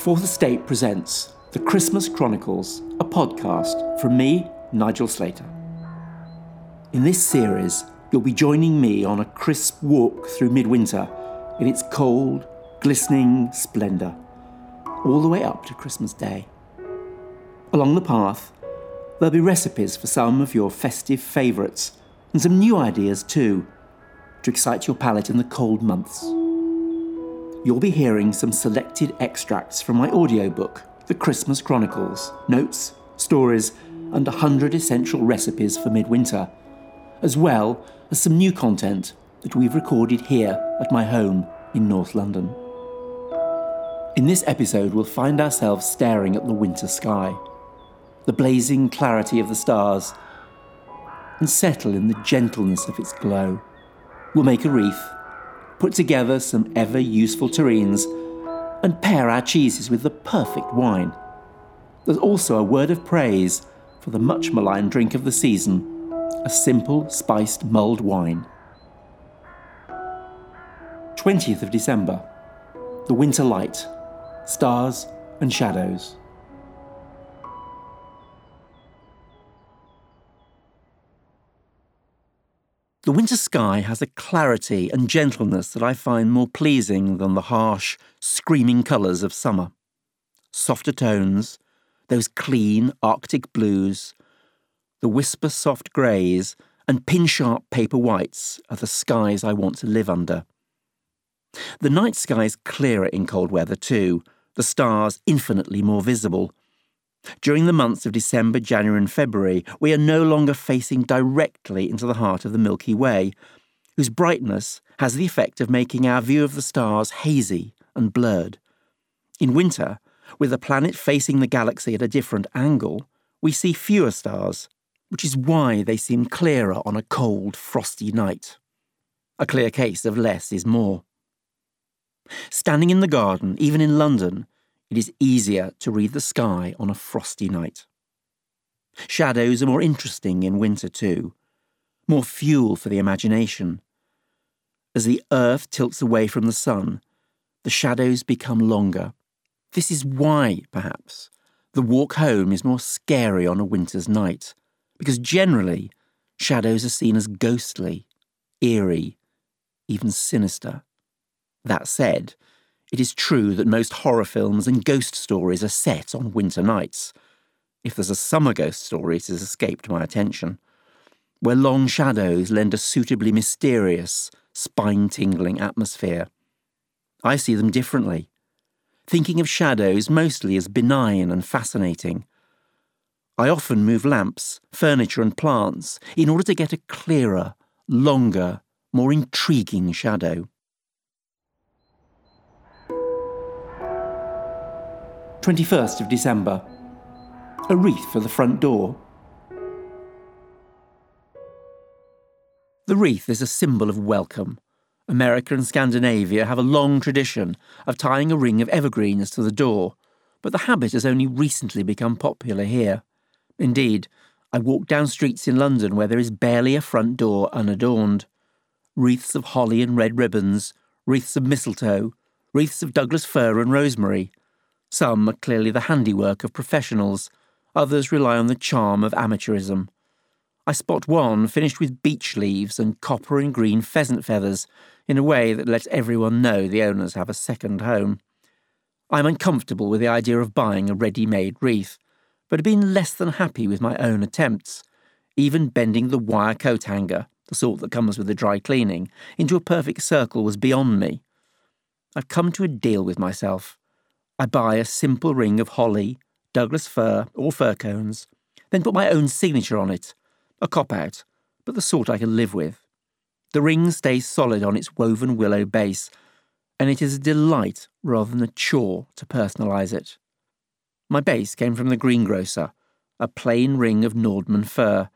Fourth Estate presents The Christmas Chronicles, a podcast from me, Nigel Slater. In this series, you'll be joining me on a crisp walk through midwinter in its cold, glistening splendour, all the way up to Christmas Day. Along the path, there'll be recipes for some of your festive favourites and some new ideas too to excite your palate in the cold months you'll be hearing some selected extracts from my audiobook, The Christmas Chronicles, notes, stories, and 100 essential recipes for midwinter, as well as some new content that we've recorded here at my home in North London. In this episode, we'll find ourselves staring at the winter sky, the blazing clarity of the stars, and settle in the gentleness of its glow. We'll make a wreath put together some ever useful terrines, and pair our cheeses with the perfect wine. There's also a word of praise for the much maligned drink of the season a simple spiced mulled wine. 20th of December, the winter light, stars and shadows. The winter sky has a clarity and gentleness that I find more pleasing than the harsh, screaming colours of summer. Softer tones, those clean Arctic blues, the whisper soft greys, and pin sharp paper whites are the skies I want to live under. The night sky is clearer in cold weather too, the stars infinitely more visible, during the months of December, January, and February, we are no longer facing directly into the heart of the Milky Way, whose brightness has the effect of making our view of the stars hazy and blurred. In winter, with the planet facing the galaxy at a different angle, we see fewer stars, which is why they seem clearer on a cold, frosty night. A clear case of less is more. Standing in the garden, even in London, it is easier to read the sky on a frosty night. Shadows are more interesting in winter too, more fuel for the imagination. As the earth tilts away from the sun, the shadows become longer. This is why, perhaps, the walk home is more scary on a winter's night, because generally, shadows are seen as ghostly, eerie, even sinister. That said, it is true that most horror films and ghost stories are set on winter nights. If there's a summer ghost story, it has escaped my attention, where long shadows lend a suitably mysterious, spine tingling atmosphere. I see them differently, thinking of shadows mostly as benign and fascinating. I often move lamps, furniture, and plants in order to get a clearer, longer, more intriguing shadow. 21st of December. A wreath for the front door. The wreath is a symbol of welcome. America and Scandinavia have a long tradition of tying a ring of evergreens to the door, but the habit has only recently become popular here. Indeed, I walk down streets in London where there is barely a front door unadorned. Wreaths of holly and red ribbons, wreaths of mistletoe, wreaths of Douglas fir and rosemary, some are clearly the handiwork of professionals, others rely on the charm of amateurism. I spot one finished with beech leaves and copper and green pheasant feathers in a way that lets everyone know the owners have a second home. I'm uncomfortable with the idea of buying a ready made wreath, but have been less than happy with my own attempts, even bending the wire coat hanger, the sort that comes with the dry cleaning, into a perfect circle was beyond me. I've come to a deal with myself. I buy a simple ring of holly, Douglas fir, or fir cones, then put my own signature on it. A cop out, but the sort I can live with. The ring stays solid on its woven willow base, and it is a delight rather than a chore to personalise it. My base came from the greengrocer, a plain ring of Nordmann fir.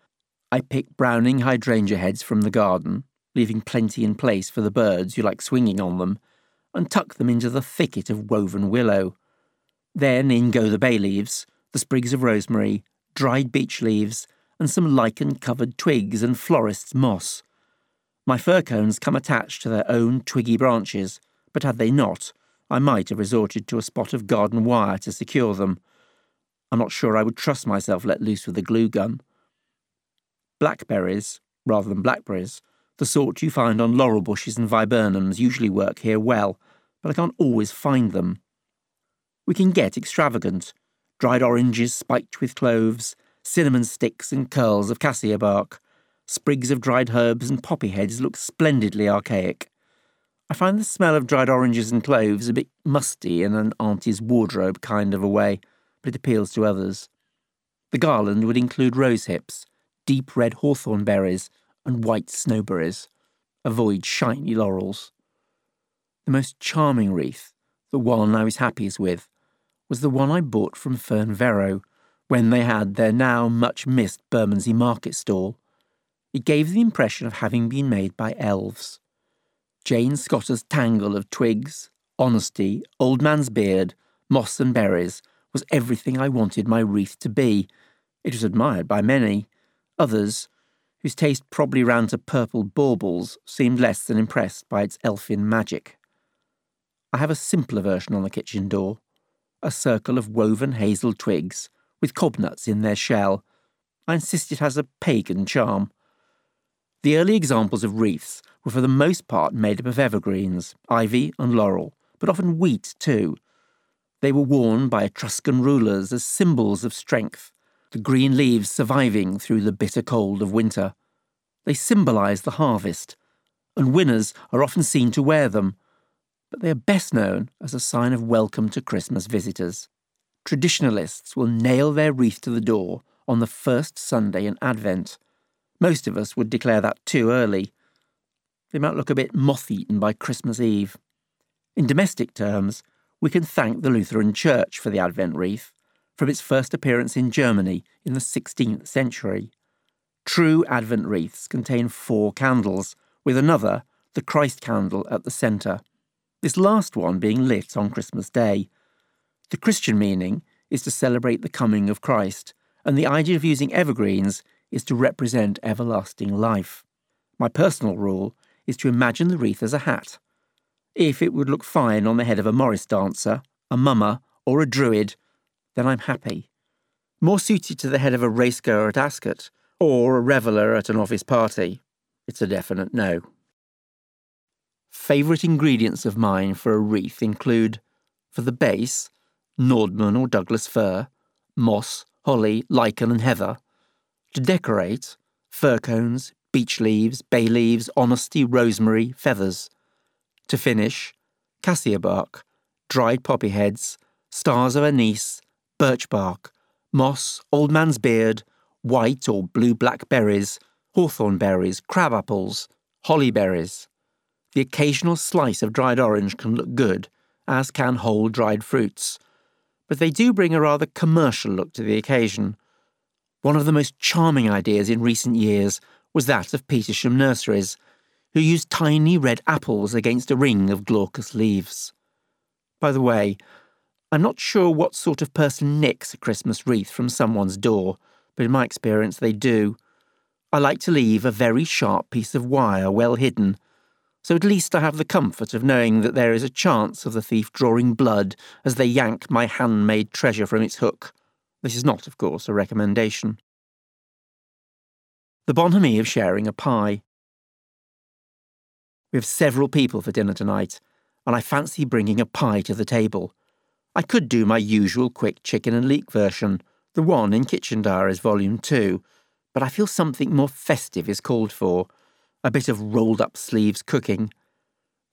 I pick Browning hydrangea heads from the garden, leaving plenty in place for the birds who like swinging on them, and tuck them into the thicket of woven willow. Then in go the bay leaves, the sprigs of rosemary, dried beech leaves, and some lichen covered twigs and florist's moss. My fir cones come attached to their own twiggy branches, but had they not, I might have resorted to a spot of garden wire to secure them. I'm not sure I would trust myself let loose with a glue gun. Blackberries, rather than blackberries, the sort you find on laurel bushes and viburnums, usually work here well, but I can't always find them. We can get extravagant dried oranges spiked with cloves, cinnamon sticks and curls of cassia bark. Sprigs of dried herbs and poppy heads look splendidly archaic. I find the smell of dried oranges and cloves a bit musty in an auntie's wardrobe kind of a way, but it appeals to others. The garland would include rose hips, deep red hawthorn berries, and white snowberries. Avoid shiny laurels. The most charming wreath, the one I was happiest with, was the one I bought from Fern Verrow when they had their now much missed Bermondsey market stall. It gave the impression of having been made by elves. Jane Scotter's tangle of twigs, honesty, old man's beard, moss and berries was everything I wanted my wreath to be. It was admired by many. Others, whose taste probably ran to purple baubles, seemed less than impressed by its elfin magic. I have a simpler version on the kitchen door a circle of woven hazel twigs with cobnuts in their shell. I insist it has a pagan charm. The early examples of wreaths were for the most part made up of evergreens, ivy, and laurel, but often wheat too. They were worn by Etruscan rulers as symbols of strength, the green leaves surviving through the bitter cold of winter. They symbolise the harvest, and winners are often seen to wear them, but they are best known as a sign of welcome to Christmas visitors. Traditionalists will nail their wreath to the door on the first Sunday in Advent. Most of us would declare that too early. They might look a bit moth eaten by Christmas Eve. In domestic terms, we can thank the Lutheran Church for the Advent wreath, from its first appearance in Germany in the 16th century. True Advent wreaths contain four candles, with another, the Christ candle, at the centre this last one being lit on Christmas Day. The Christian meaning is to celebrate the coming of Christ, and the idea of using evergreens is to represent everlasting life. My personal rule is to imagine the wreath as a hat. If it would look fine on the head of a Morris dancer, a mummer, or a druid, then I'm happy. More suited to the head of a racegoer at Ascot, or a reveller at an office party, it's a definite no. Favourite ingredients of mine for a wreath include, for the base, Nordmann or Douglas fir, moss, holly, lichen, and heather. To decorate, fir cones, beech leaves, bay leaves, honesty, rosemary, feathers. To finish, cassia bark, dried poppy heads, stars of anise, birch bark, moss, old man's beard, white or blue black berries, hawthorn berries, crab apples, holly berries. The occasional slice of dried orange can look good, as can whole dried fruits, but they do bring a rather commercial look to the occasion. One of the most charming ideas in recent years was that of Petersham Nurseries, who used tiny red apples against a ring of glaucous leaves. By the way, I'm not sure what sort of person nicks a Christmas wreath from someone's door, but in my experience they do. I like to leave a very sharp piece of wire well hidden so at least I have the comfort of knowing that there is a chance of the thief drawing blood as they yank my handmade treasure from its hook. This is not, of course, a recommendation. The bonhomie of sharing a pie. We have several people for dinner tonight, and I fancy bringing a pie to the table. I could do my usual quick chicken and leek version, the one in Kitchen Diaries Volume 2, but I feel something more festive is called for a bit of rolled up sleeves cooking.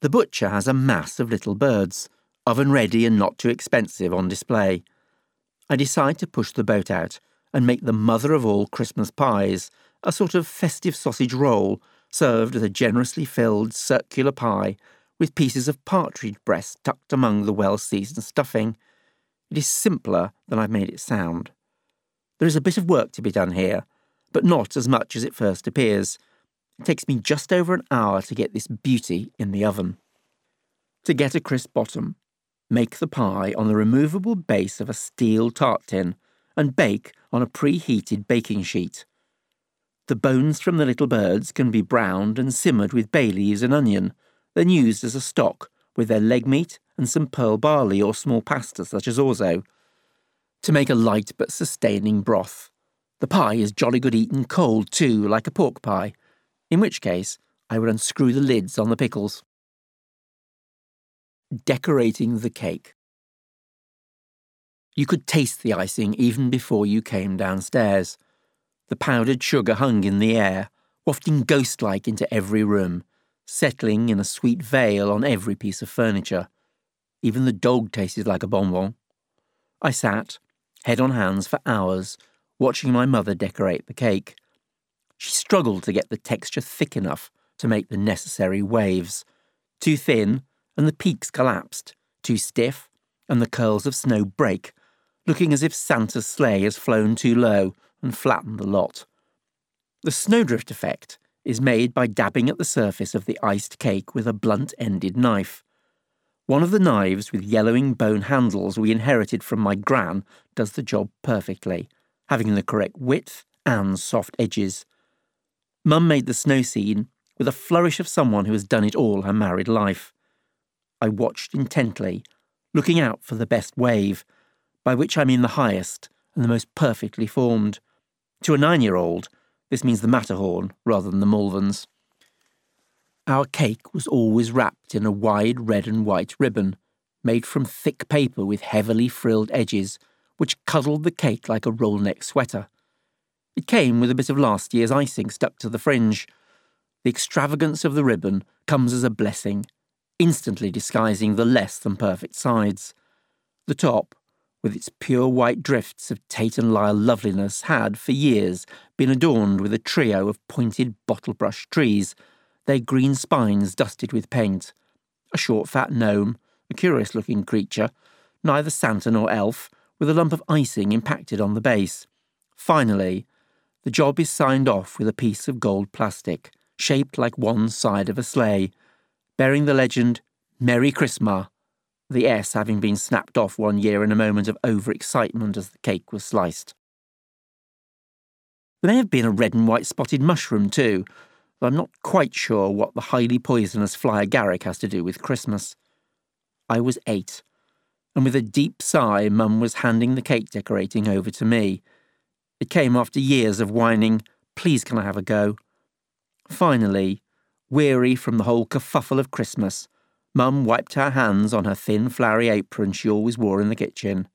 The butcher has a mass of little birds, oven ready and not too expensive, on display. I decide to push the boat out and make the mother of all Christmas pies, a sort of festive sausage roll served with a generously filled circular pie with pieces of partridge breast tucked among the well seasoned stuffing. It is simpler than I've made it sound. There is a bit of work to be done here, but not as much as it first appears it takes me just over an hour to get this beauty in the oven. To get a crisp bottom, make the pie on the removable base of a steel tart tin and bake on a preheated baking sheet. The bones from the little birds can be browned and simmered with bay leaves and onion, then used as a stock with their leg meat and some pearl barley or small pasta such as orzo. To make a light but sustaining broth. The pie is jolly good eaten cold too, like a pork pie, in which case I would unscrew the lids on the pickles. Decorating the cake. You could taste the icing even before you came downstairs. The powdered sugar hung in the air, wafting ghost like into every room, settling in a sweet veil on every piece of furniture. Even the dog tasted like a bonbon. I sat, head on hands, for hours, watching my mother decorate the cake. She struggled to get the texture thick enough to make the necessary waves. Too thin, and the peaks collapsed. Too stiff, and the curls of snow break, looking as if Santa's sleigh has flown too low and flattened the lot. The snowdrift effect is made by dabbing at the surface of the iced cake with a blunt ended knife. One of the knives with yellowing bone handles we inherited from my gran does the job perfectly, having the correct width and soft edges. Mum made the snow scene with a flourish of someone who has done it all her married life. I watched intently, looking out for the best wave, by which I mean the highest and the most perfectly formed. To a nine year old, this means the Matterhorn rather than the Malverns. Our cake was always wrapped in a wide red and white ribbon, made from thick paper with heavily frilled edges, which cuddled the cake like a roll neck sweater. It came with a bit of last year's icing stuck to the fringe. The extravagance of the ribbon comes as a blessing, instantly disguising the less than perfect sides. The top, with its pure white drifts of Tate and Lyle loveliness, had, for years, been adorned with a trio of pointed bottle brush trees, their green spines dusted with paint. A short, fat gnome, a curious looking creature, neither Santa nor elf, with a lump of icing impacted on the base. Finally, the job is signed off with a piece of gold plastic, shaped like one side of a sleigh, bearing the legend Merry Christmas the S having been snapped off one year in a moment of overexcitement as the cake was sliced. There may have been a red and white spotted mushroom too, though I'm not quite sure what the highly poisonous fly agaric has to do with Christmas. I was eight, and with a deep sigh, Mum was handing the cake decorating over to me. It came after years of whining, Please can I have a go? Finally, weary from the whole kerfuffle of Christmas, Mum wiped her hands on her thin, flowery apron she always wore in the kitchen.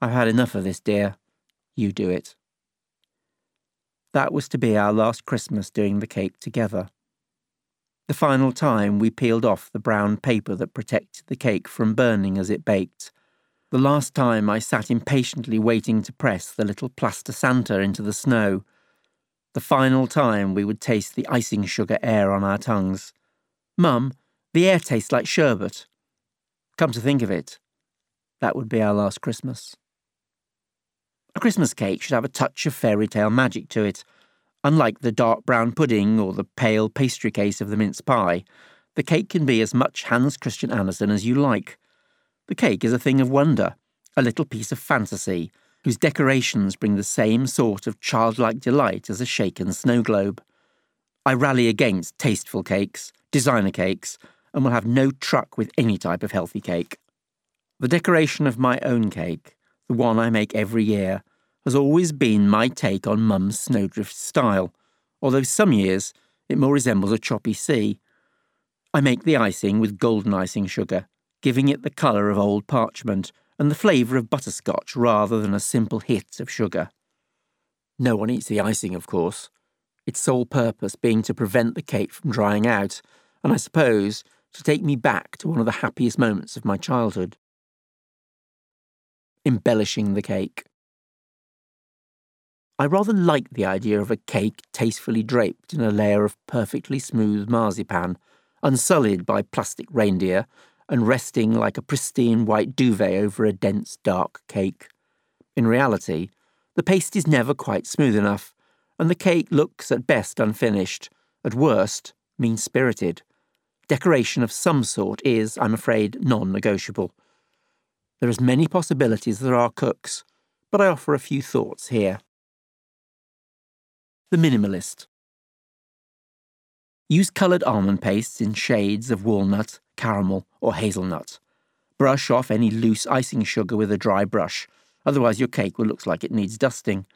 I've had enough of this, dear. You do it. That was to be our last Christmas doing the cake together. The final time we peeled off the brown paper that protected the cake from burning as it baked. The last time I sat impatiently waiting to press the little plaster Santa into the snow. The final time we would taste the icing sugar air on our tongues. Mum, the air tastes like sherbet. Come to think of it, that would be our last Christmas. A Christmas cake should have a touch of fairy tale magic to it. Unlike the dark brown pudding or the pale pastry case of the mince pie, the cake can be as much Hans Christian Andersen as you like. The cake is a thing of wonder, a little piece of fantasy, whose decorations bring the same sort of childlike delight as a shaken snow globe. I rally against tasteful cakes, designer cakes, and will have no truck with any type of healthy cake. The decoration of my own cake, the one I make every year, has always been my take on Mum's snowdrift style, although some years it more resembles a choppy sea. I make the icing with golden icing sugar, giving it the colour of old parchment and the flavour of butterscotch rather than a simple hit of sugar. No one eats the icing, of course, its sole purpose being to prevent the cake from drying out, and I suppose to take me back to one of the happiest moments of my childhood. Embellishing the cake. I rather like the idea of a cake tastefully draped in a layer of perfectly smooth marzipan, unsullied by plastic reindeer, and resting like a pristine white duvet over a dense, dark cake. In reality, the paste is never quite smooth enough, and the cake looks at best unfinished, at worst mean spirited decoration of some sort is, I'm afraid, non negotiable. There are as many possibilities as there are cooks, but I offer a few thoughts here. The Minimalist Use coloured almond pastes in shades of walnut, caramel, or hazelnut. Brush off any loose icing sugar with a dry brush, otherwise, your cake will look like it needs dusting.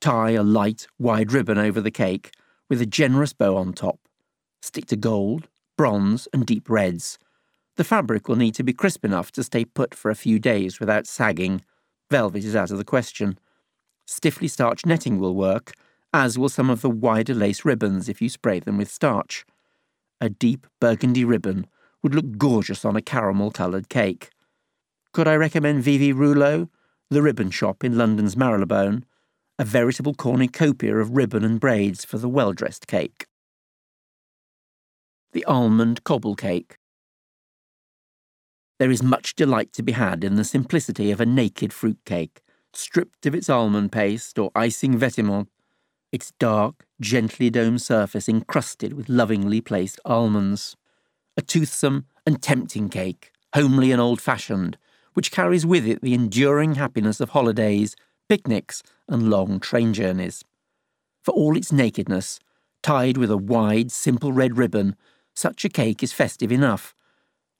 Tie a light, wide ribbon over the cake with a generous bow on top. Stick to gold, bronze, and deep reds. The fabric will need to be crisp enough to stay put for a few days without sagging. Velvet is out of the question. Stiffly starched netting will work, as will some of the wider lace ribbons if you spray them with starch. A deep burgundy ribbon would look gorgeous on a caramel coloured cake. Could I recommend VV Rouleaux, the ribbon shop in London's Marylebone? A veritable cornucopia of ribbon and braids for the well dressed cake. The almond cobble cake. There is much delight to be had in the simplicity of a naked fruit cake, stripped of its almond paste or icing vetements, its dark, gently domed surface encrusted with lovingly placed almonds. A toothsome and tempting cake, homely and old fashioned, which carries with it the enduring happiness of holidays, picnics, and long train journeys. For all its nakedness, tied with a wide, simple red ribbon, such a cake is festive enough.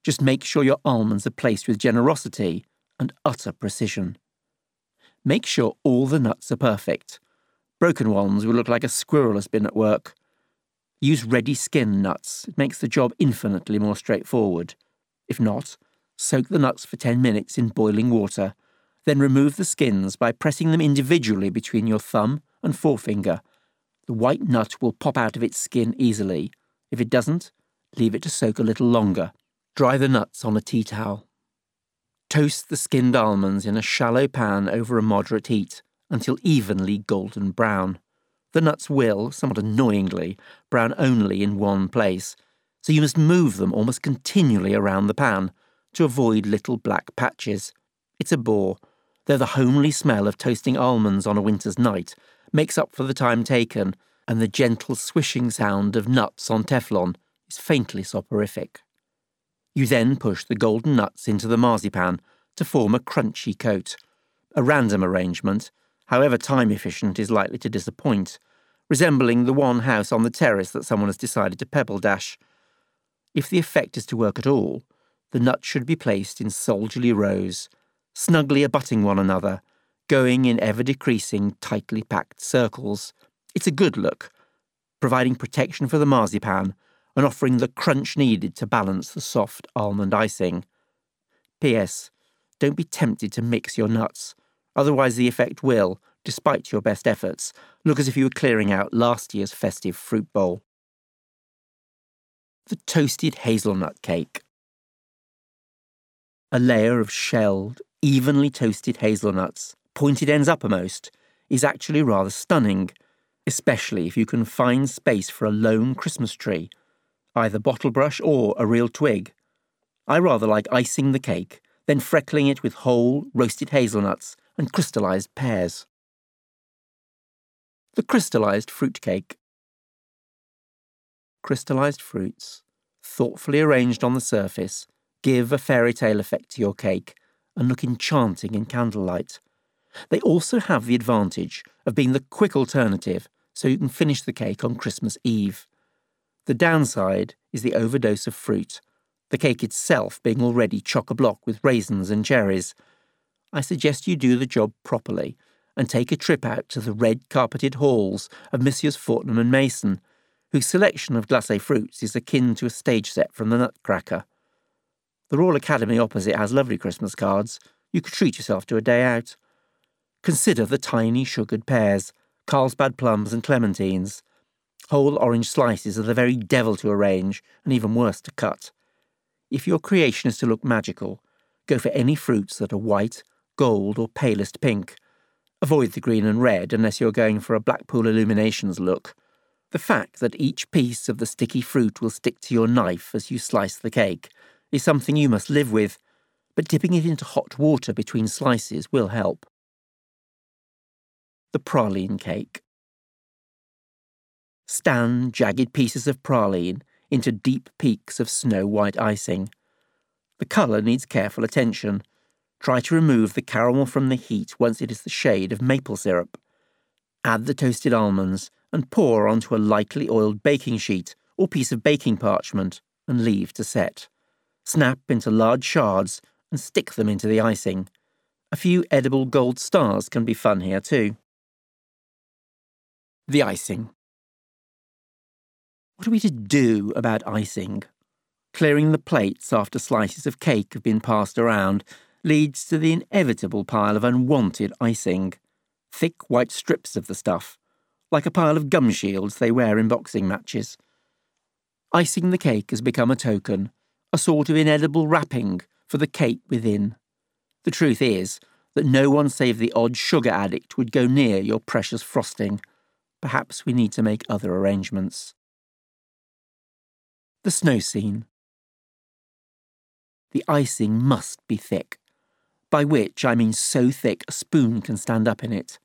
Just make sure your almonds are placed with generosity and utter precision. Make sure all the nuts are perfect. Broken ones will look like a squirrel has been at work. Use ready skin nuts, it makes the job infinitely more straightforward. If not, soak the nuts for 10 minutes in boiling water, then remove the skins by pressing them individually between your thumb and forefinger. The white nut will pop out of its skin easily. If it doesn't, leave it to soak a little longer. Dry the nuts on a tea towel. Toast the skinned almonds in a shallow pan over a moderate heat until evenly golden brown. The nuts will, somewhat annoyingly, brown only in one place, so you must move them almost continually around the pan to avoid little black patches. It's a bore, though the homely smell of toasting almonds on a winter's night makes up for the time taken, and the gentle swishing sound of nuts on Teflon is faintly soporific. You then push the golden nuts into the marzipan to form a crunchy coat. A random arrangement, however time efficient, is likely to disappoint, resembling the one house on the terrace that someone has decided to pebble dash. If the effect is to work at all, the nuts should be placed in soldierly rows, snugly abutting one another, going in ever decreasing, tightly packed circles. It's a good look, providing protection for the marzipan and offering the crunch needed to balance the soft almond icing. P.S. Don't be tempted to mix your nuts, otherwise, the effect will, despite your best efforts, look as if you were clearing out last year's festive fruit bowl. The toasted hazelnut cake. A layer of shelled, evenly toasted hazelnuts, pointed ends uppermost, is actually rather stunning, especially if you can find space for a lone Christmas tree either bottle brush or a real twig. I rather like icing the cake, then freckling it with whole, roasted hazelnuts and crystallized pears. The crystallized fruit cake. Crystallized fruits, thoughtfully arranged on the surface, give a fairy tale effect to your cake and look enchanting in candlelight. They also have the advantage of being the quick alternative so you can finish the cake on Christmas Eve. The downside is the overdose of fruit, the cake itself being already chock a block with raisins and cherries. I suggest you do the job properly and take a trip out to the red carpeted halls of Messrs. Fortnum and Mason, whose selection of glacé fruits is akin to a stage set from the Nutcracker. The Royal Academy opposite has lovely Christmas cards. You could treat yourself to a day out. Consider the tiny sugared pears, Carlsbad plums, and clementines. Whole orange slices are the very devil to arrange, and even worse to cut. If your creation is to look magical, go for any fruits that are white, gold, or palest pink. Avoid the green and red unless you're going for a Blackpool Illuminations look. The fact that each piece of the sticky fruit will stick to your knife as you slice the cake is something you must live with, but dipping it into hot water between slices will help. The praline cake stand jagged pieces of praline into deep peaks of snow white icing. The colour needs careful attention. Try to remove the caramel from the heat once it is the shade of maple syrup. Add the toasted almonds and pour onto a lightly oiled baking sheet or piece of baking parchment and leave to set. snap into large shards, and stick them into the icing. A few edible gold stars can be fun here too. The icing. What are we to do about icing? Clearing the plates after slices of cake have been passed around leads to the inevitable pile of unwanted icing. Thick white strips of the stuff, like a pile of gum shields they wear in boxing matches. Icing the cake has become a token, a sort of inedible wrapping for the cake within. The truth is that no one save the odd sugar addict would go near your precious frosting. Perhaps we need to make other arrangements. The snow scene. The icing must be thick, by which I mean so thick a spoon can stand up in it.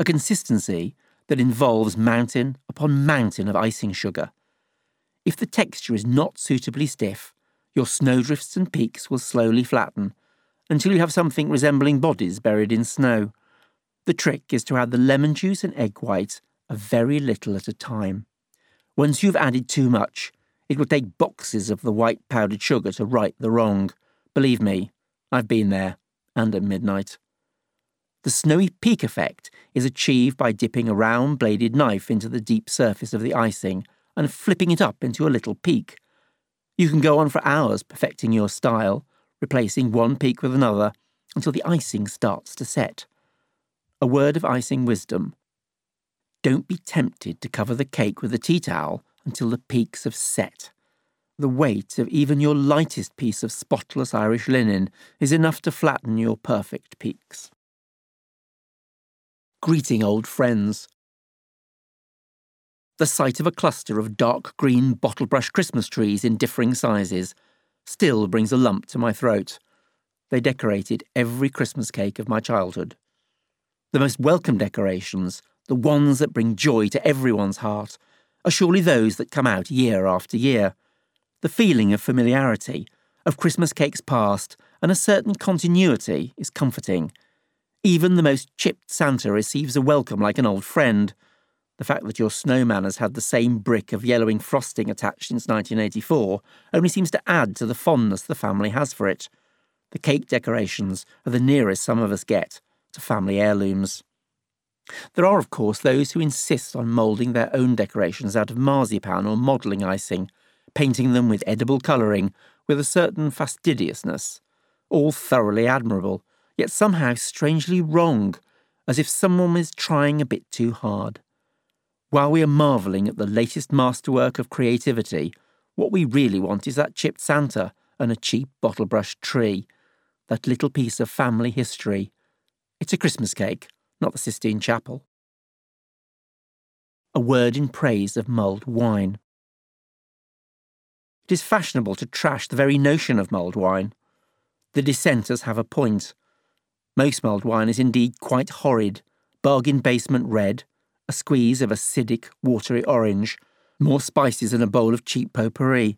A consistency that involves mountain upon mountain of icing sugar. If the texture is not suitably stiff, your snowdrifts and peaks will slowly flatten until you have something resembling bodies buried in snow. The trick is to add the lemon juice and egg white a very little at a time. Once you've added too much, it will take boxes of the white powdered sugar to right the wrong. Believe me, I've been there, and at midnight. The snowy peak effect is achieved by dipping a round bladed knife into the deep surface of the icing and flipping it up into a little peak. You can go on for hours perfecting your style, replacing one peak with another until the icing starts to set. A word of icing wisdom. Don't be tempted to cover the cake with a tea towel until the peaks have set. The weight of even your lightest piece of spotless Irish linen is enough to flatten your perfect peaks. Greeting old friends. The sight of a cluster of dark green bottlebrush Christmas trees in differing sizes still brings a lump to my throat. They decorated every Christmas cake of my childhood. The most welcome decorations, the ones that bring joy to everyone's heart, are surely those that come out year after year. The feeling of familiarity, of Christmas cakes past, and a certain continuity is comforting. Even the most chipped Santa receives a welcome like an old friend. The fact that your snowman has had the same brick of yellowing frosting attached since 1984 only seems to add to the fondness the family has for it. The cake decorations are the nearest some of us get to family heirlooms. There are, of course, those who insist on moulding their own decorations out of marzipan or modelling icing, painting them with edible colouring with a certain fastidiousness. All thoroughly admirable, yet somehow strangely wrong, as if someone was trying a bit too hard. While we are marvelling at the latest masterwork of creativity, what we really want is that chipped Santa and a cheap bottle brush tree, that little piece of family history. It's a Christmas cake, not the Sistine Chapel. A word in praise of mulled wine. It is fashionable to trash the very notion of mulled wine. The dissenters have a point. Most mulled wine is indeed quite horrid, bargain basement red, a squeeze of acidic, watery orange, more spices than a bowl of cheap potpourri.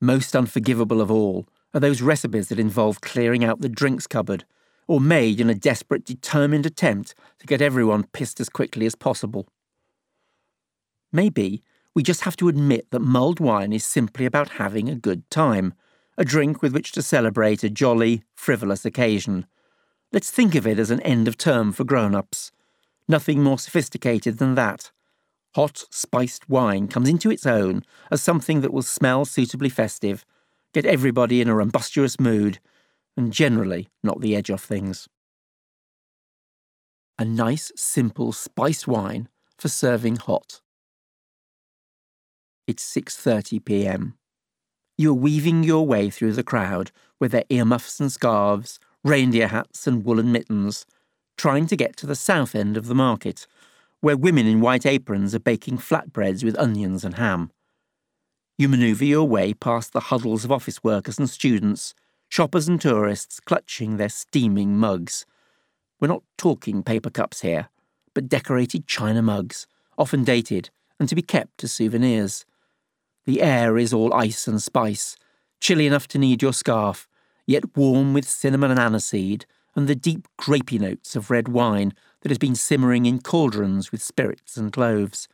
Most unforgivable of all are those recipes that involve clearing out the drinks cupboard, or made in a desperate, determined attempt to get everyone pissed as quickly as possible. Maybe we just have to admit that mulled wine is simply about having a good time, a drink with which to celebrate a jolly, frivolous occasion. Let's think of it as an end of term for grown ups. Nothing more sophisticated than that. Hot, spiced wine comes into its own as something that will smell suitably festive, get everybody in a rumbustious mood, and generally knock the edge off things. A nice, simple spiced wine for serving hot. It's 6:30 p.m. You are weaving your way through the crowd with their earmuffs and scarves, reindeer hats and woolen mittens, trying to get to the south end of the market, where women in white aprons are baking flatbreads with onions and ham. You manoeuvre your way past the huddles of office workers and students, shoppers and tourists clutching their steaming mugs. We're not talking paper cups here, but decorated china mugs, often dated, and to be kept as souvenirs. The air is all ice and spice, chilly enough to need your scarf, yet warm with cinnamon and aniseed, and the deep grapey notes of red wine that has been simmering in cauldrons with spirits and cloves.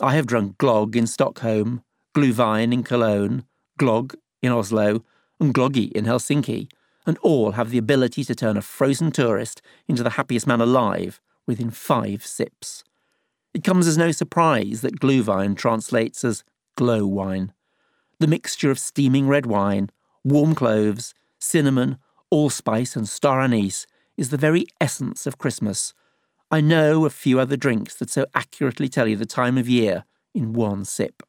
I have drunk glögg in Stockholm, glühwein in Cologne, glögg in Oslo and Glöggi in Helsinki, and all have the ability to turn a frozen tourist into the happiest man alive within five sips. It comes as no surprise that Glühwein translates as glow wine. The mixture of steaming red wine, warm cloves, cinnamon, allspice, and star anise is the very essence of Christmas. I know a few other drinks that so accurately tell you the time of year in one sip.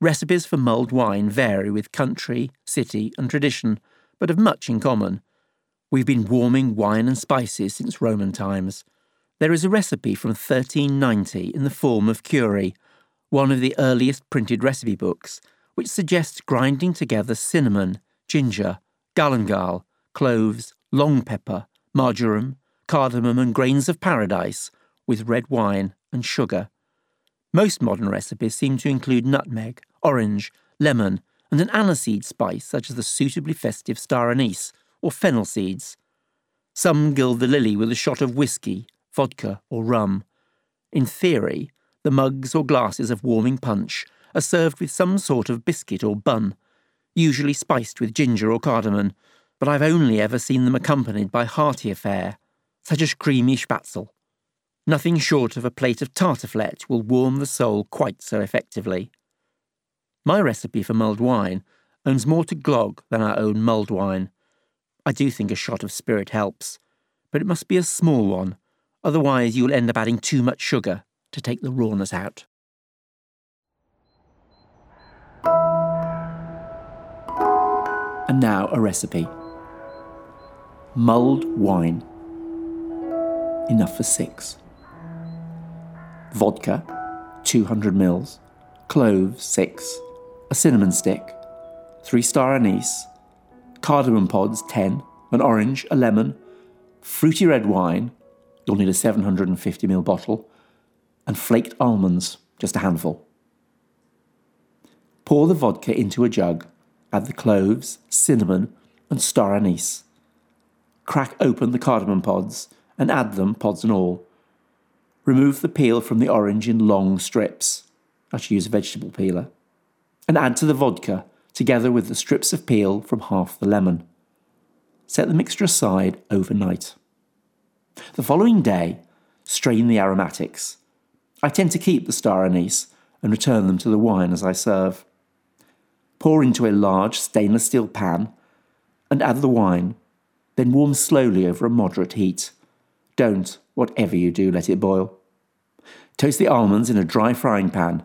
Recipes for mulled wine vary with country, city, and tradition, but have much in common. We've been warming wine and spices since Roman times. There is a recipe from 1390 in the Forme of Cury, one of the earliest printed recipe books, which suggests grinding together cinnamon, ginger, galangal, cloves, long pepper, marjoram, cardamom, and grains of paradise with red wine and sugar. Most modern recipes seem to include nutmeg, orange, lemon, and an aniseed spice such as the suitably festive star anise or fennel seeds. Some gild the lily with a shot of whiskey, vodka, or rum. In theory, the mugs or glasses of warming punch are served with some sort of biscuit or bun, usually spiced with ginger or cardamom, but I've only ever seen them accompanied by heartier fare, such as creamy spätzle. Nothing short of a plate of tartiflette will warm the soul quite so effectively. My recipe for mulled wine owns more to glögg than our own mulled wine. I do think a shot of spirit helps, but it must be a small one, otherwise you'll end up adding too much sugar to take the rawness out. And now a recipe. Mulled wine. Enough for six. Vodka, 200 mils. Cloves, six. A cinnamon stick. Three star anise. Cardamom pods, 10. An orange, a lemon. Fruity red wine. You'll need a 750 ml bottle. And flaked almonds, just a handful. Pour the vodka into a jug add the cloves, cinnamon, and star anise. Crack open the cardamom pods and add them, pods and all. Remove the peel from the orange in long strips. I should use a vegetable peeler. And add to the vodka, together with the strips of peel from half the lemon. Set the mixture aside overnight. The following day, strain the aromatics. I tend to keep the star anise and return them to the wine as I serve. Pour into a large stainless steel pan and add the wine, then warm slowly over a moderate heat. Don't, whatever you do, let it boil. Toast the almonds in a dry frying pan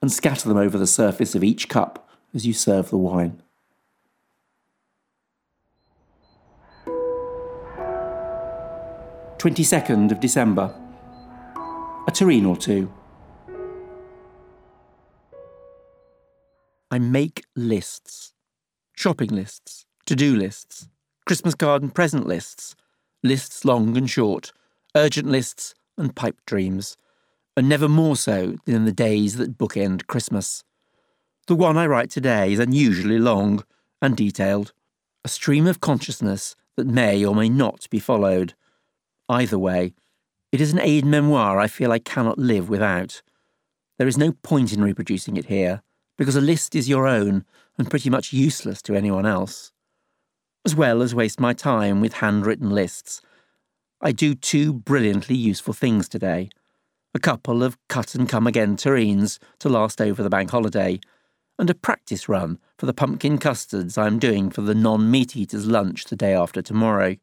and scatter them over the surface of each cup as you serve the wine. Twenty second of December. A terrine or two. I make lists shopping lists, to do lists, Christmas card and present lists, lists long and short, urgent lists, and pipe dreams, and never more so than in the days that bookend Christmas. The one I write today is unusually long and detailed, a stream of consciousness that may or may not be followed. Either way, it is an aide memoire I feel I cannot live without. There is no point in reproducing it here because a list is your own and pretty much useless to anyone else. As well as waste my time with handwritten lists, I do two brilliantly useful things today. A couple of cut and come again terrines to last over the bank holiday, and a practice run for the pumpkin custards I am doing for the non meat eaters' lunch the day after tomorrow,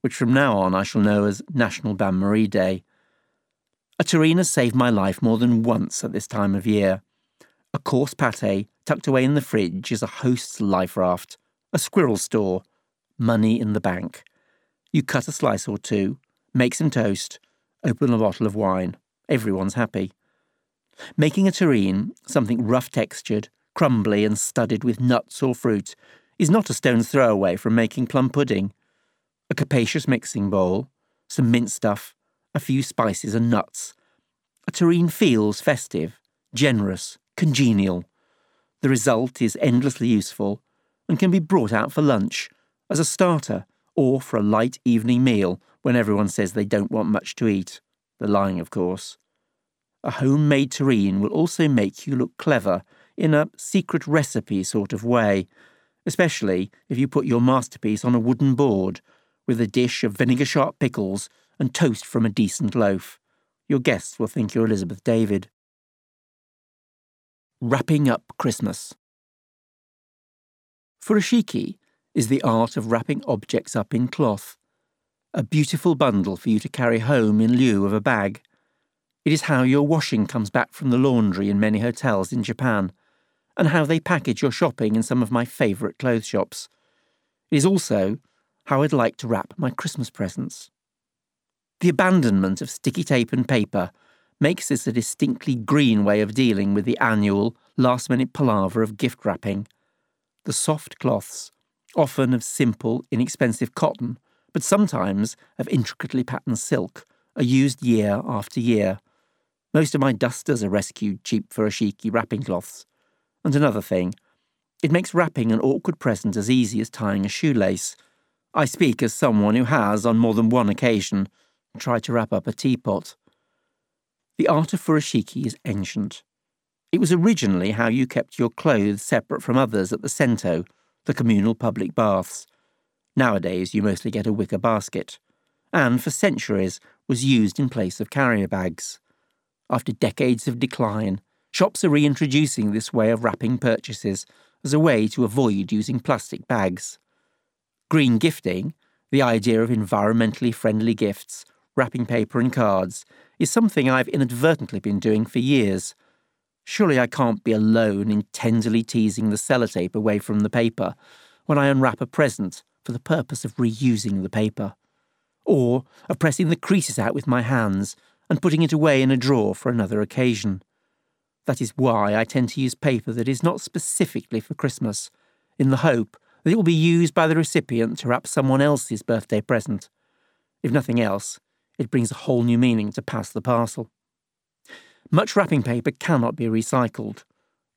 which from now on I shall know as National Bain Marie Day. A terrine has saved my life more than once at this time of year. A coarse pate tucked away in the fridge is a host's life raft, a squirrel store, money in the bank. You cut a slice or two, make some toast, open a bottle of wine. Everyone's happy. Making a terrine, something rough textured, crumbly, and studded with nuts or fruit, is not a stone's throw away from making plum pudding. A capacious mixing bowl, some mint stuff, a few spices and nuts. A terrine feels festive, generous, congenial. The result is endlessly useful and can be brought out for lunch, as a starter, or for a light evening meal when everyone says they don't want much to eat. They're lying, of course. A homemade terrine will also make you look clever in a secret recipe sort of way, especially if you put your masterpiece on a wooden board with a dish of vinegar sharp pickles and toast from a decent loaf. Your guests will think you're Elizabeth David. Wrapping up Christmas. Furoshiki is the art of wrapping objects up in cloth, a beautiful bundle for you to carry home in lieu of a bag. It is how your washing comes back from the laundry in many hotels in Japan, and how they package your shopping in some of my favourite clothes shops. It is also how I'd like to wrap my Christmas presents. The abandonment of sticky tape and paper makes this a distinctly green way of dealing with the annual, last minute palaver of gift wrapping. The soft cloths, often of simple, inexpensive cotton, but sometimes of intricately patterned silk, are used year after year. Most of my dusters are rescued cheap furoshiki wrapping cloths. And another thing, it makes wrapping an awkward present as easy as tying a shoelace. I speak as someone who has, on more than one occasion, tried to wrap up a teapot. The art of furoshiki is ancient. It was originally how you kept your clothes separate from others at the sento, the communal public baths. Nowadays, you mostly get a wicker basket, and for centuries was used in place of carrier bags. After decades of decline, shops are reintroducing this way of wrapping purchases as a way to avoid using plastic bags. Green gifting, the idea of environmentally friendly gifts, wrapping paper and cards, is something I've inadvertently been doing for years. Surely I can't be alone in tenderly teasing the sellotape away from the paper when I unwrap a present for the purpose of reusing the paper, or of pressing the creases out with my hands and putting it away in a drawer for another occasion. That is why I tend to use paper that is not specifically for Christmas, in the hope that it will be used by the recipient to wrap someone else's birthday present. If nothing else, it brings a whole new meaning to pass the parcel. Much wrapping paper cannot be recycled,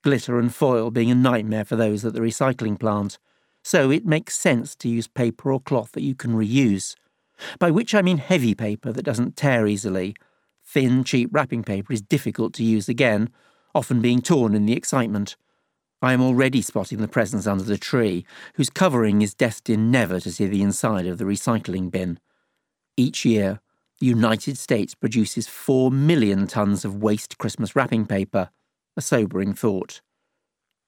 glitter and foil being a nightmare for those at the recycling plant, so it makes sense to use paper or cloth that you can reuse, by which I mean heavy paper that doesn't tear easily. Thin, cheap wrapping paper is difficult to use again, often being torn in the excitement. I am already spotting the presents under the tree, whose covering is destined never to see the inside of the recycling bin. Each year, the United States produces 4 million tons of waste Christmas wrapping paper, a sobering thought.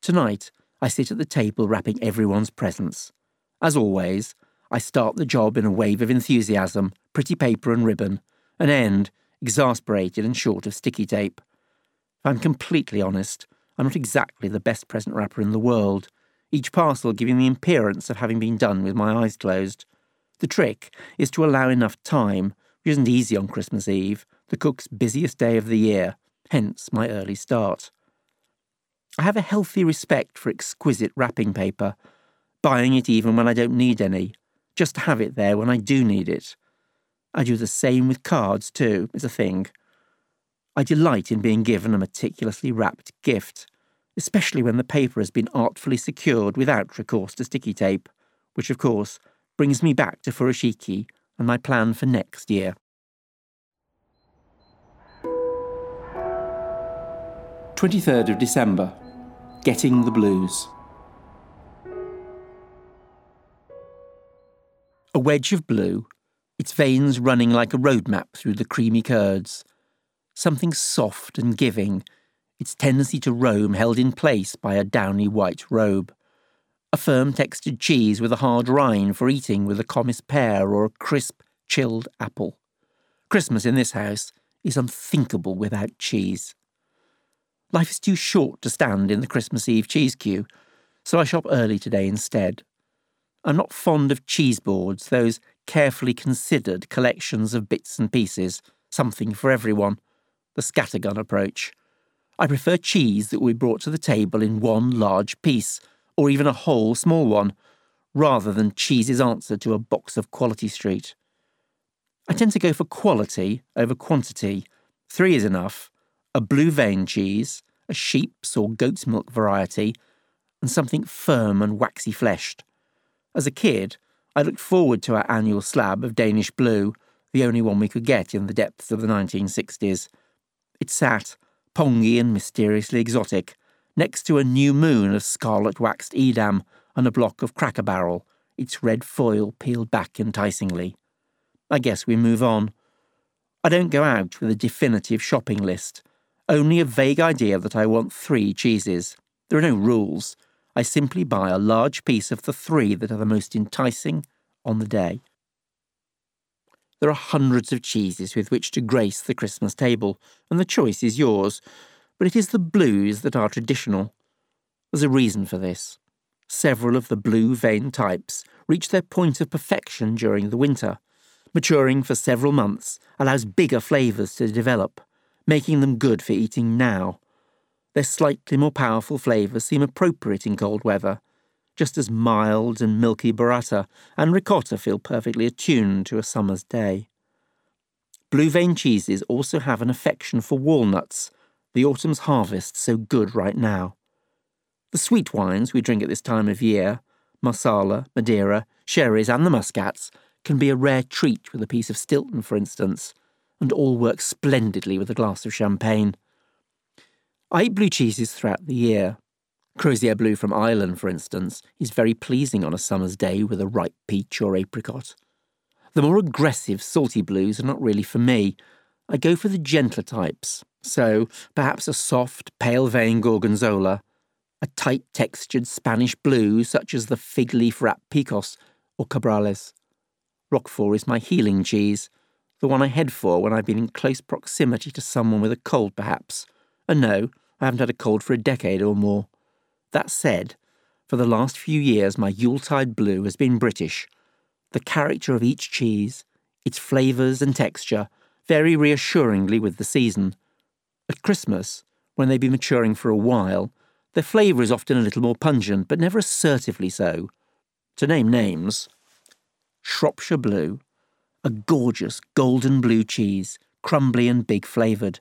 Tonight, I sit at the table wrapping everyone's presents. As always, I start the job in a wave of enthusiasm, pretty paper and ribbon, and end, exasperated and short of sticky tape. If I'm completely honest, I'm not exactly the best present wrapper in the world, each parcel giving the appearance of having been done with my eyes closed. The trick is to allow enough time, which isn't easy on Christmas Eve, the cook's busiest day of the year, hence my early start. I have a healthy respect for exquisite wrapping paper, buying it even when I don't need any, just to have it there when I do need it. I do the same with cards too, it's a thing. I delight in being given a meticulously wrapped gift, especially when the paper has been artfully secured without recourse to sticky tape, which of course brings me back to Furoshiki and my plan for next year. 23rd of December. Getting the Blues. A wedge of blue, its veins running like a road map through the creamy curds. Something soft and giving, its tendency to roam held in place by a downy white robe. A firm textured cheese with a hard rind for eating with a Comice pear or a crisp, chilled apple. Christmas in this house is unthinkable without cheese. Life is too short to stand in the Christmas Eve cheese queue, so I shop early today instead. I'm not fond of cheese boards, those carefully considered collections of bits and pieces, something for everyone, the scattergun approach. I prefer cheese that will be brought to the table in one large piece, or even a whole small one, rather than cheese's answer to a box of Quality Street. I tend to go for quality over quantity. Three is enough, a blue vein cheese, a sheep's or goat's milk variety, and something firm and waxy fleshed. As a kid, I looked forward to our annual slab of Danish blue, the only one we could get in the depths of the 1960s. It sat, pongy and mysteriously exotic, next to a new moon of scarlet waxed Edam and a block of Cracker Barrel, its red foil peeled back enticingly. I guess we move on. I don't go out with a definitive shopping list, only a vague idea that I want three cheeses. There are no rules. I simply buy a large piece of the three that are the most enticing on the day. There are hundreds of cheeses with which to grace the Christmas table, and the choice is yours, but it is the blues that are traditional. There's a reason for this. Several of the blue vein types reach their point of perfection during the winter. Maturing for several months allows bigger flavours to develop, making them good for eating now. Their slightly more powerful flavours seem appropriate in cold weather, just as mild and milky burrata and ricotta feel perfectly attuned to a summer's day. Blue vein cheeses also have an affection for walnuts, the autumn's harvest so good right now. The sweet wines we drink at this time of year, Marsala, Madeira, sherries, and the muscats, can be a rare treat with a piece of Stilton, for instance, and all work splendidly with a glass of champagne. I eat blue cheeses throughout the year. Crozier Blue from Ireland, for instance, is very pleasing on a summer's day with a ripe peach or apricot. The more aggressive, salty blues are not really for me. I go for the gentler types, so perhaps a soft, pale vein gorgonzola, a tight textured Spanish blue such as the fig leaf wrapped picos or cabrales. Roquefort is my healing cheese, the one I head for when I've been in close proximity to someone with a cold, perhaps. And no, I haven't had a cold for a decade or more. That said, for the last few years, my Yuletide blue has been British. The character of each cheese, its flavours and texture, vary reassuringly with the season. At Christmas, when they've been maturing for a while, their flavour is often a little more pungent, but never assertively so. To name names, Shropshire Blue, a gorgeous golden blue cheese, crumbly and big flavoured.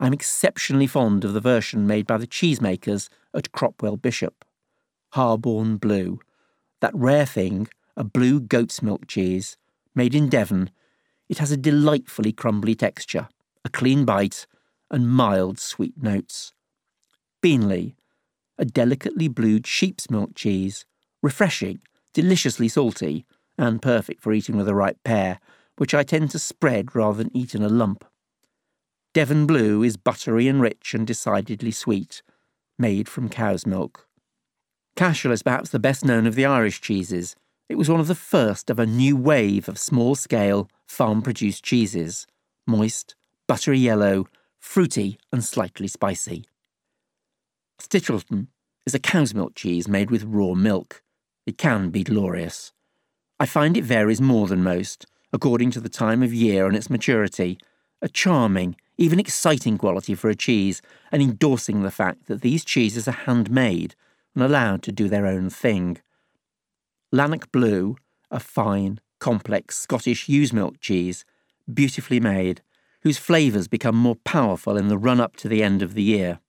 I'm exceptionally fond of the version made by the cheesemakers at Cropwell Bishop. Harborne Blue, that rare thing, a blue goat's milk cheese, made in Devon. It has a delightfully crumbly texture, a clean bite, and mild sweet notes. Beenleigh, a delicately blued sheep's milk cheese, refreshing, deliciously salty, and perfect for eating with a ripe pear, which I tend to spread rather than eat in a lump. Devon Blue is buttery and rich and decidedly sweet, made from cow's milk. Cashel is perhaps the best known of the Irish cheeses. It was one of the first of a new wave of small scale, farm produced cheeses moist, buttery yellow, fruity, and slightly spicy. Stichelton is a cow's milk cheese made with raw milk. It can be glorious. I find it varies more than most, according to the time of year and its maturity, a charming, even exciting quality for a cheese, and endorsing the fact that these cheeses are handmade and allowed to do their own thing. Lanark Blue, a fine, complex Scottish ewe's milk cheese, beautifully made, whose flavours become more powerful in the run up to the end of the year.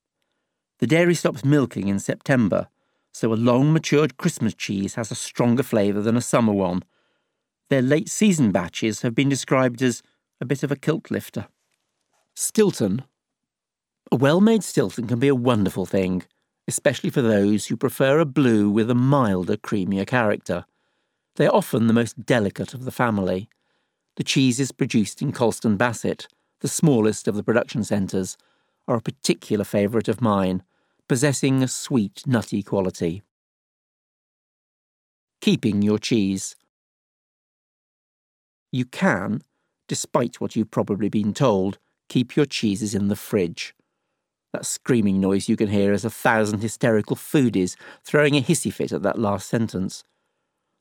The dairy stops milking in September, so a long matured Christmas cheese has a stronger flavour than a summer one. Their late season batches have been described as a bit of a kilt lifter. Stilton. A well made Stilton can be a wonderful thing, especially for those who prefer a blue with a milder, creamier character. They are often the most delicate of the family. The cheeses produced in Colston Bassett, the smallest of the production centres, are a particular favourite of mine possessing a sweet, nutty quality. Keeping your cheese. You can, despite what you've probably been told, keep your cheeses in the fridge. That screaming noise you can hear is a thousand hysterical foodies throwing a hissy fit at that last sentence.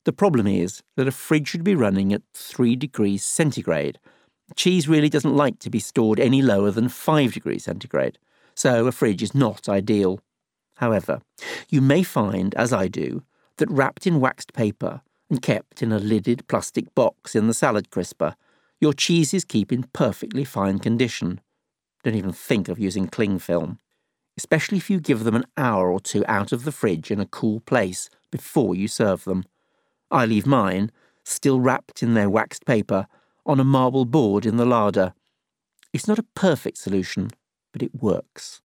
The problem is that a fridge should be running at 3 degrees centigrade. Cheese really doesn't like to be stored any lower than 5 degrees centigrade so a fridge is not ideal. However, you may find, as I do, that wrapped in waxed paper and kept in a lidded plastic box in the salad crisper, your cheeses keep in perfectly fine condition. Don't even think of using cling film, especially if you give them an hour or two out of the fridge in a cool place before you serve them. I leave mine, still wrapped in their waxed paper, on a marble board in the larder. It's not a perfect solution, but it works.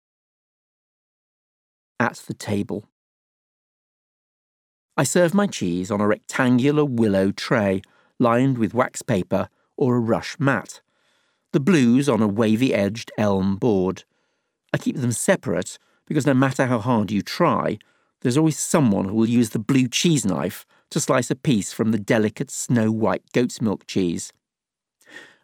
at the table. I serve my cheese on a rectangular willow tray lined with wax paper or a rush mat. The blues on a wavy edged elm board. I keep them separate because no matter how hard you try, there's always someone who will use the blue cheese knife to slice a piece from the delicate snow white goat's milk cheese.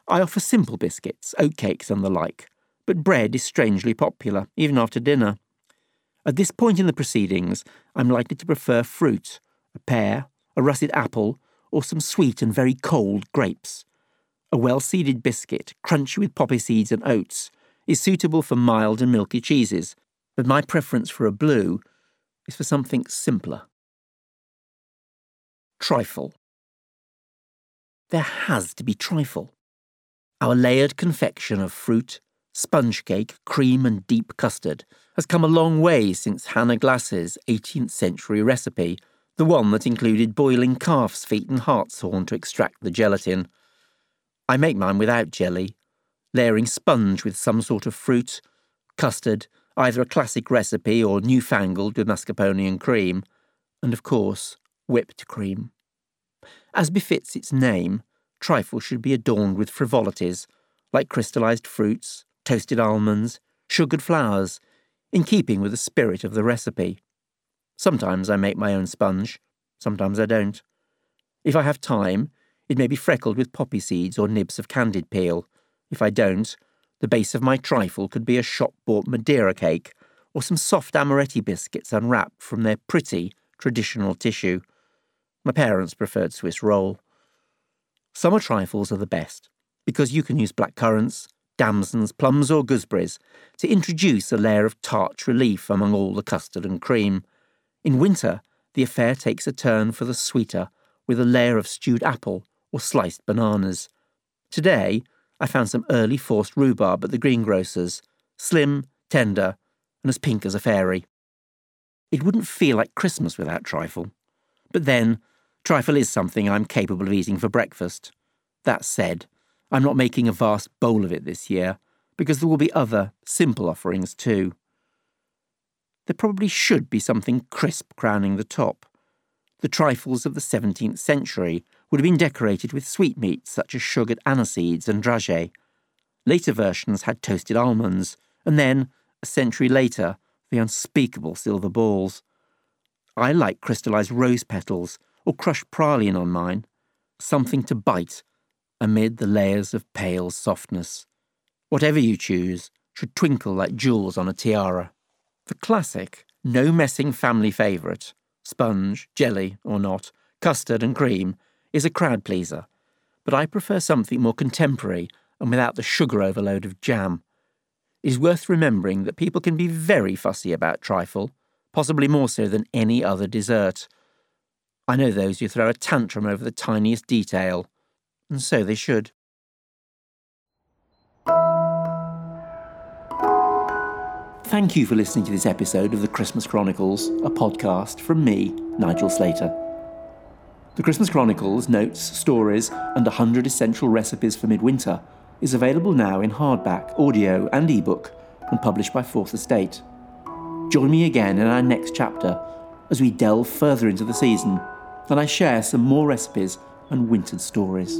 I offer simple biscuits, oatcakes, and the like, but bread is strangely popular, even after dinner. At this point in the proceedings, I'm likely to prefer fruit a pear, a russet apple, or some sweet and very cold grapes. A well seeded biscuit, crunchy with poppy seeds and oats, is suitable for mild and milky cheeses, but my preference for a blue is for something simpler. Trifle. There has to be trifle. Our layered confection of fruit, sponge cake, cream, and deep custard has come a long way since Hannah Glasse's 18th century recipe, the one that included boiling calf's feet and hartshorn to extract the gelatin. I make mine without jelly, layering sponge with some sort of fruit, custard, either a classic recipe or newfangled with mascarpone and cream, and of course, whipped cream. As befits its name, trifle should be adorned with frivolities, like crystallized fruits, toasted almonds, sugared flowers, in keeping with the spirit of the recipe. Sometimes I make my own sponge, sometimes I don't. If I have time, it may be freckled with poppy seeds or nibs of candied peel. If I don't, the base of my trifle could be a shop bought Madeira cake or some soft amaretti biscuits unwrapped from their pretty, traditional tissue. My parents preferred Swiss roll. Summer trifles are the best because you can use black currants, damsons, plums, or gooseberries to introduce a layer of tart relief among all the custard and cream. In winter, the affair takes a turn for the sweeter with a layer of stewed apple or sliced bananas. Today, I found some early forced rhubarb at the greengrocer's, slim, tender, and as pink as a fairy. It wouldn't feel like Christmas without trifle. But then, trifle is something I'm capable of eating for breakfast. That said, I'm not making a vast bowl of it this year, because there will be other, simple offerings too. There probably should be something crisp crowning the top. The trifles of the 17th century would have been decorated with sweetmeats such as sugared aniseeds and dragées. Later versions had toasted almonds, and then, a century later, the unspeakable silver balls. I like crystallized rose petals or crushed praline on mine, something to bite amid the layers of pale softness. Whatever you choose should twinkle like jewels on a tiara. The classic, no messing family favourite, sponge, jelly or not, custard and cream, is a crowd pleaser, but I prefer something more contemporary and without the sugar overload of jam. It is worth remembering that people can be very fussy about trifle, possibly more so than any other dessert. I know those who throw a tantrum over the tiniest detail, and so they should. Thank you for listening to this episode of the Christmas Chronicles, a podcast from me, Nigel Slater. The Christmas Chronicles, notes, stories, and 100 essential recipes for midwinter is available now in hardback, audio, and ebook and published by Fourth Estate. Join me again in our next chapter as we delve further into the season and I share some more recipes and wintered stories.